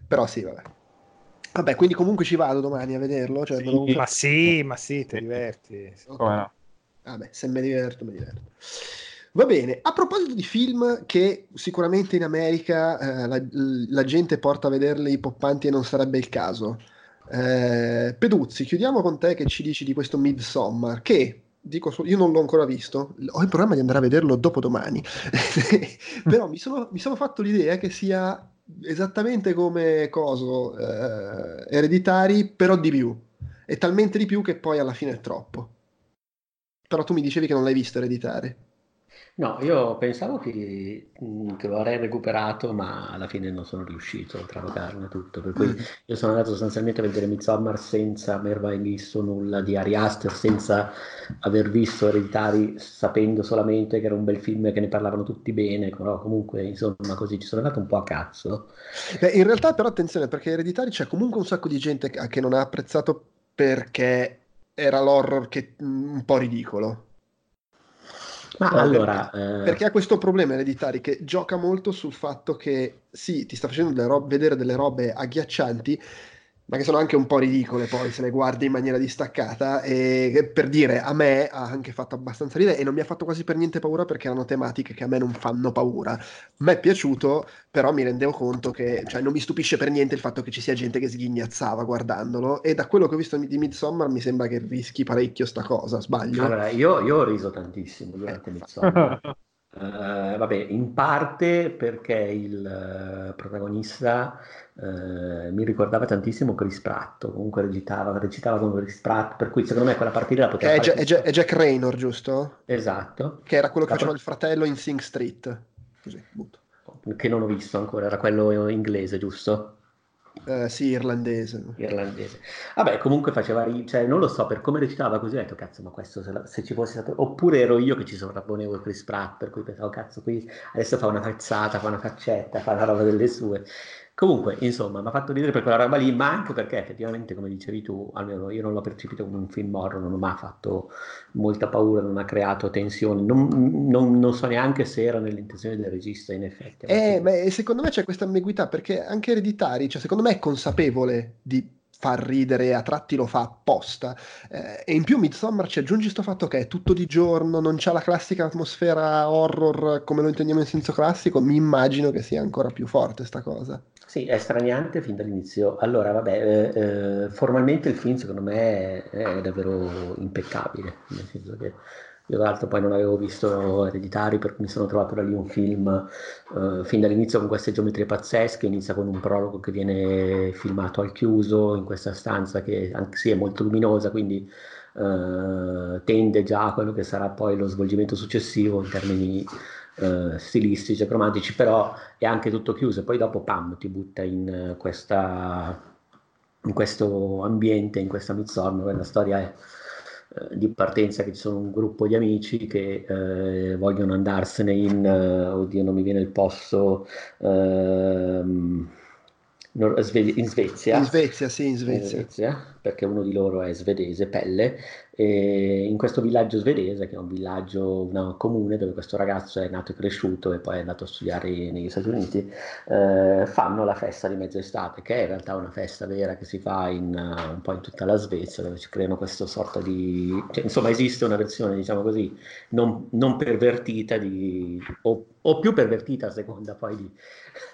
Però sì, vabbè. Vabbè, quindi comunque ci vado domani a vederlo. Cioè, me lo- Ma sì, ma sì, ti diverti. come no Vabbè, se mi diverto, mi diverto. Va bene, a proposito di film che sicuramente in America eh, la, la gente porta a vederli i poppanti e non sarebbe il caso. Eh, Peduzzi, chiudiamo con te che ci dici di questo Midsommar, che dico io non l'ho ancora visto, ho il programma di andare a vederlo dopodomani, <laughs> però mi sono, mi sono fatto l'idea che sia esattamente come Coso eh, Ereditari, però di più, e talmente di più che poi alla fine è troppo. Però tu mi dicevi che non l'hai visto Ereditari. No, io pensavo che, mh, che lo avrei recuperato, ma alla fine non sono riuscito a travocarne tutto. Per cui Mm. io sono andato sostanzialmente a vedere Midsommar senza aver mai visto nulla di Ari Aster, senza aver visto Ereditari, sapendo solamente che era un bel film e che ne parlavano tutti bene. Però comunque, insomma, così ci sono andato un po' a cazzo. Beh, in realtà però attenzione perché Ereditari c'è comunque un sacco di gente che, che non ha apprezzato perché era l'horror che mm, un po' ridicolo. Ma allora, eh, Perché ha questo problema Ereditari che gioca molto sul fatto che sì, ti sta facendo delle rob- vedere delle robe agghiaccianti, ma che sono anche un po' ridicole poi se le guardi in maniera distaccata. E per dire, a me ha anche fatto abbastanza ridere e non mi ha fatto quasi per niente paura perché erano tematiche che a me non fanno paura. Me è piaciuto, però mi rendevo conto che, cioè, non mi stupisce per niente il fatto che ci sia gente che sghignazzava guardandolo. E da quello che ho visto di Midsommar mi sembra che rischi parecchio sta cosa, sbaglio? allora, io, io ho riso tantissimo durante Midsommar. <laughs> Eh, vabbè, in parte perché il eh, protagonista eh, mi ricordava tantissimo Chris Pratt, comunque recitava, recitava con Chris Pratt, per cui secondo me quella partita la poteva è, Ja- è Ja- è Jack Raynor, giusto? Esatto, Che era quello che La faceva pro- il fratello in Sing Street. Così, butto. che non ho visto ancora, era quello inglese, giusto? Eh, sì, irlandese. Irlandese. Vabbè, comunque faceva ri- cioè non lo so, per come recitava così ho detto, cazzo, ma questo se, la- se ci fosse stato... Oppure ero io che ci sovrapponevo Chris Pratt, per cui pensavo, cazzo, qui adesso fa una cazzata, fa una faccetta, fa la roba delle sue. Comunque, insomma, mi ha fatto ridere per quella roba lì, ma anche perché effettivamente, come dicevi tu, almeno io non l'ho percepito come un film horror, non mi ha fatto molta paura, non ha creato tensione, non, non, non so neanche se era nell'intenzione del regista, in effetti. Eh, ma secondo me c'è questa ambiguità perché anche Ereditari, cioè secondo me è consapevole di far ridere, a tratti lo fa apposta. Eh, e in più Midsommar ci aggiungi questo fatto che è tutto di giorno, non c'ha la classica atmosfera horror come lo intendiamo in senso classico, mi immagino che sia ancora più forte sta cosa. Sì, è straniante fin dall'inizio. Allora, vabbè, eh, eh, formalmente il film secondo me è, è davvero impeccabile, nel senso che io tra l'altro poi non avevo visto Ereditari, per cui mi sono trovato da lì un film uh, fin dall'inizio con queste geometrie pazzesche, inizia con un prologo che viene filmato al chiuso in questa stanza che anche sì è molto luminosa, quindi uh, tende già a quello che sarà poi lo svolgimento successivo in termini uh, stilistici e cromatici, però è anche tutto chiuso poi dopo pam ti butta in, questa, in questo ambiente, in questa Midsommar, dove la storia è eh, di partenza che ci sono un gruppo di amici che eh, vogliono andarsene in, uh, oddio non mi viene il posto, uh, in Svezia. In Svezia, sì, in Svezia. In Svezia perché uno di loro è svedese, Pelle, e in questo villaggio svedese, che è un villaggio una, comune dove questo ragazzo è nato e cresciuto e poi è andato a studiare negli Stati Uniti, eh, fanno la festa di mezz'estate, che è in realtà una festa vera che si fa in, uh, un po' in tutta la Svezia, dove si creano questa sorta di... Cioè, insomma esiste una versione, diciamo così, non, non pervertita di, o, o, più pervertita a seconda poi di,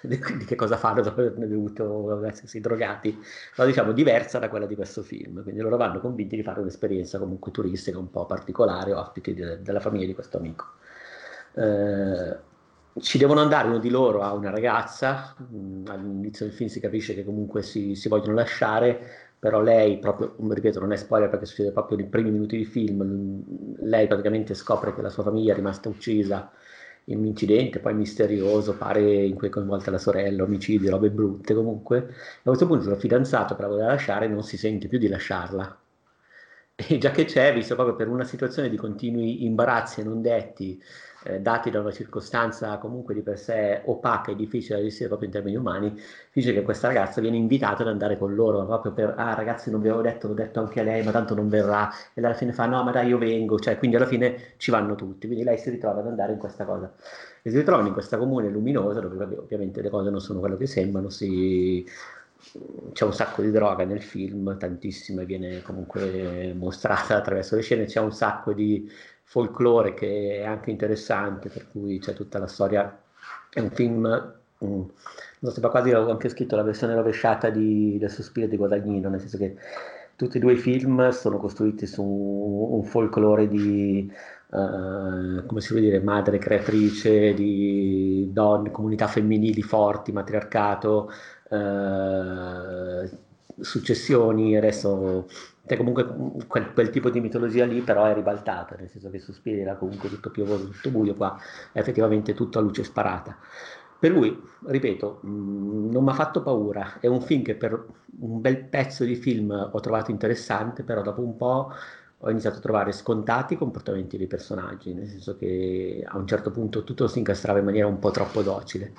di, di che cosa fanno dopo aver bevuto, essersi drogati, ma diciamo diversa da quella di questo film, quindi loro vanno convinti di fare un'esperienza comunque turistica un po' particolare, ospiti de- della famiglia di questo amico. Eh, ci devono andare uno di loro a una ragazza, mh, mm, all'inizio del film si capisce che comunque si, si, vogliono lasciare, però lei proprio, ripeto non è spoiler perché succede proprio nei primi minuti di film, lei praticamente scopre che la sua famiglia è rimasta uccisa in un incidente poi misterioso, pare in cui è coinvolta la sorella, omicidi, robe brutte comunque. A questo punto il fidanzato che la voleva lasciare non si sente più di lasciarla. E già che c'è, visto proprio per una situazione di continui imbarazzi e non detti, eh, dati da una circostanza comunque di per sé opaca e difficile da gestire proprio in termini umani, dice che questa ragazza viene invitata ad andare con loro proprio per, ah ragazzi non vi avevo detto, l'ho detto anche a lei, ma tanto non verrà, e alla fine fa, no ma dai io vengo, cioè quindi alla fine ci vanno tutti, quindi lei si ritrova ad andare in questa cosa. E si ritrovano in questa comune luminosa dove ovviamente le cose non sono quello che sembrano, si c'è un sacco di droga nel film, tantissima viene comunque mostrata attraverso le scene, c'è un sacco di folklore che è anche interessante, per cui c'è tutta la storia, è un film, um, non so, quasi ho anche scritto la versione rovesciata di, del Sospiro di Guadagnino, nel senso che tutti e due i film sono costruiti su un, un folklore di, uh, come si può dire, madre creatrice, di donne, comunità femminili forti, matriarcato, uh, successioni, adesso cioè comunque quel, quel, tipo di mitologia lì però è ribaltata, nel senso che Sospiri era comunque tutto piovoso, tutto buio, qua è effettivamente tutto a luce sparata. Per cui, ripeto, mm, non mi ha fatto paura, è un film che per un bel pezzo di film ho trovato interessante, però dopo un po' ho iniziato a trovare scontati i comportamenti dei personaggi, nel senso che a un certo punto tutto si incastrava in maniera un po' troppo docile.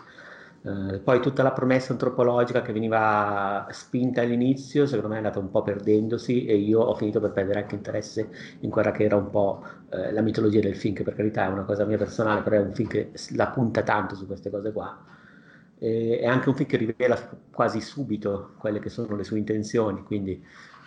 Eh, poi tutta la promessa antropologica che veniva spinta all'inizio, secondo me è andata un po' perdendosi e io ho finito per perdere anche interesse in quella che era un po' eh, la mitologia del film, che per carità è una cosa mia personale, però è un film che la punta tanto su queste cose qua. E, è anche un film che rivela quasi subito quelle che sono le sue intenzioni, quindi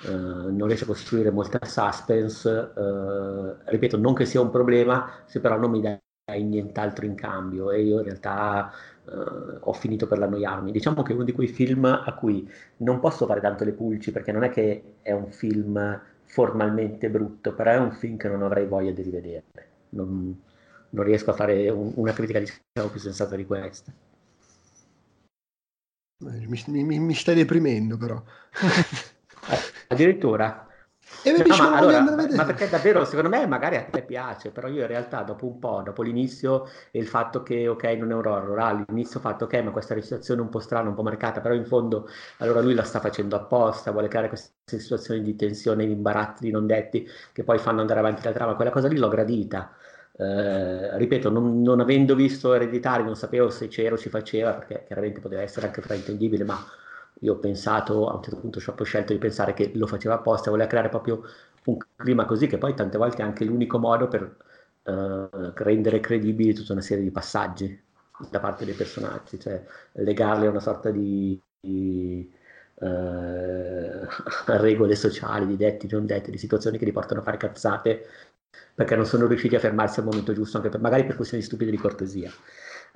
eh, non riesce a costruire molta suspense. Eh, ripeto, non che sia un problema, se però non mi dai nient'altro in cambio e io in realtà uh, ho finito per l'annoiarmi. Diciamo che è uno di quei film a cui non posso fare tanto le pulci perché non è che è un film formalmente brutto, però è un film che non avrei voglia di rivedere. Non, non riesco a fare un, una critica diciamo più sensata di questa. Mi, mi, mi stai deprimendo però. eh, addirittura? E mi no, ma, allora, ma perché davvero secondo me magari a te piace, però io in realtà dopo un po', dopo l'inizio e il fatto che ok non è un horror, all'inizio ho fatto ok ma questa recitazione un po' strana, un po' marcata, però in fondo allora lui la sta facendo apposta, vuole creare queste situazioni di tensione, di imbarazzi, di non detti che poi fanno andare avanti la trama, quella cosa lì l'ho gradita. Eh, ripeto, non, non, avendo visto Ereditari, non sapevo se c'era o si faceva, perché chiaramente poteva essere anche fraintendibile, ma io ho pensato, a un certo punto ho scelto di pensare che lo faceva apposta, voleva creare proprio un clima così, che poi tante volte è anche l'unico modo per eh, rendere credibili tutta una serie di passaggi da parte dei personaggi, cioè legarli a una sorta di, di eh, <laughs> regole sociali, di detti, non detti, di situazioni che li portano a fare cazzate perché non sono riusciti a fermarsi al momento giusto, anche per, magari per questioni stupide di cortesia.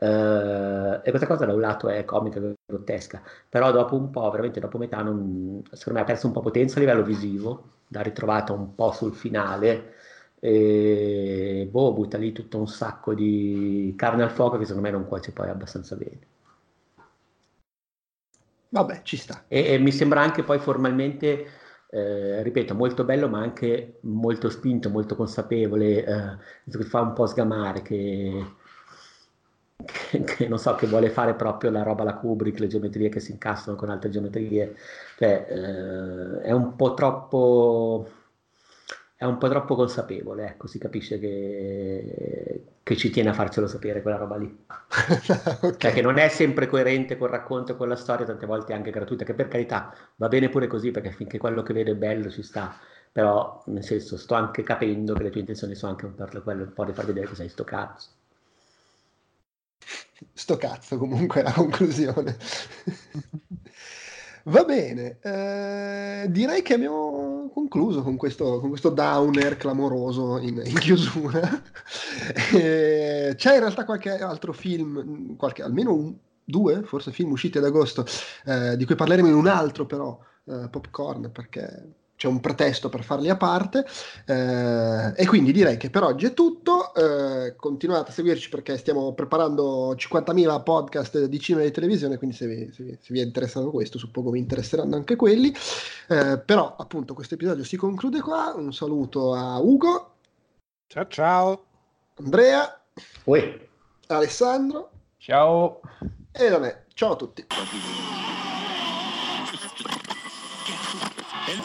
Uh, e questa cosa da un lato è comica, grottesca, però dopo un po', veramente dopo metà, non, secondo me ha perso un po' potenza a livello visivo, l'ha ritrovata un po' sul finale, e boh, butta lì tutto un sacco di carne al fuoco che secondo me non cuoce poi abbastanza bene. Vabbè, ci sta. E, e mi sembra anche poi formalmente, eh, ripeto, molto bello, ma anche molto spinto, molto consapevole, eh, che fa un po' sgamare, che, che, che, non so, che vuole fare proprio la roba la Kubrick, le geometrie che si incastrano con altre geometrie, cioè eh, è un po' troppo è un po' troppo consapevole, ecco, si capisce che, che ci tiene a farcelo sapere quella roba lì. <laughs> okay. Cioè che non è sempre coerente col racconto e con la storia, tante volte è anche gratuita, che per carità va bene pure così, perché finché quello che vedo è bello ci sta, però nel senso sto anche capendo che le tue intenzioni sono anche un per quello, un po' di far vedere che sei sto cazzo. Sto cazzo comunque è la conclusione. <laughs> Va bene, eh, direi che abbiamo concluso con questo, con questo downer clamoroso in, in chiusura. <laughs> eh, c'è in realtà qualche altro film, qualche, almeno un, due, forse film usciti ad agosto, eh, di cui parleremo in un altro però, eh, Popcorn, perché c'è un pretesto per farli a parte. Eh, e quindi direi che per oggi è tutto. Eh, continuate a seguirci perché stiamo preparando 50.000 podcast di cinema e di televisione, quindi se vi, se vi, se vi è interessato questo, suppongo vi interesseranno anche quelli. Eh, però appunto questo episodio si conclude qua. Un saluto a Ugo. Ciao ciao. Andrea. Ui. Alessandro. Ciao. E da me. Ciao a tutti.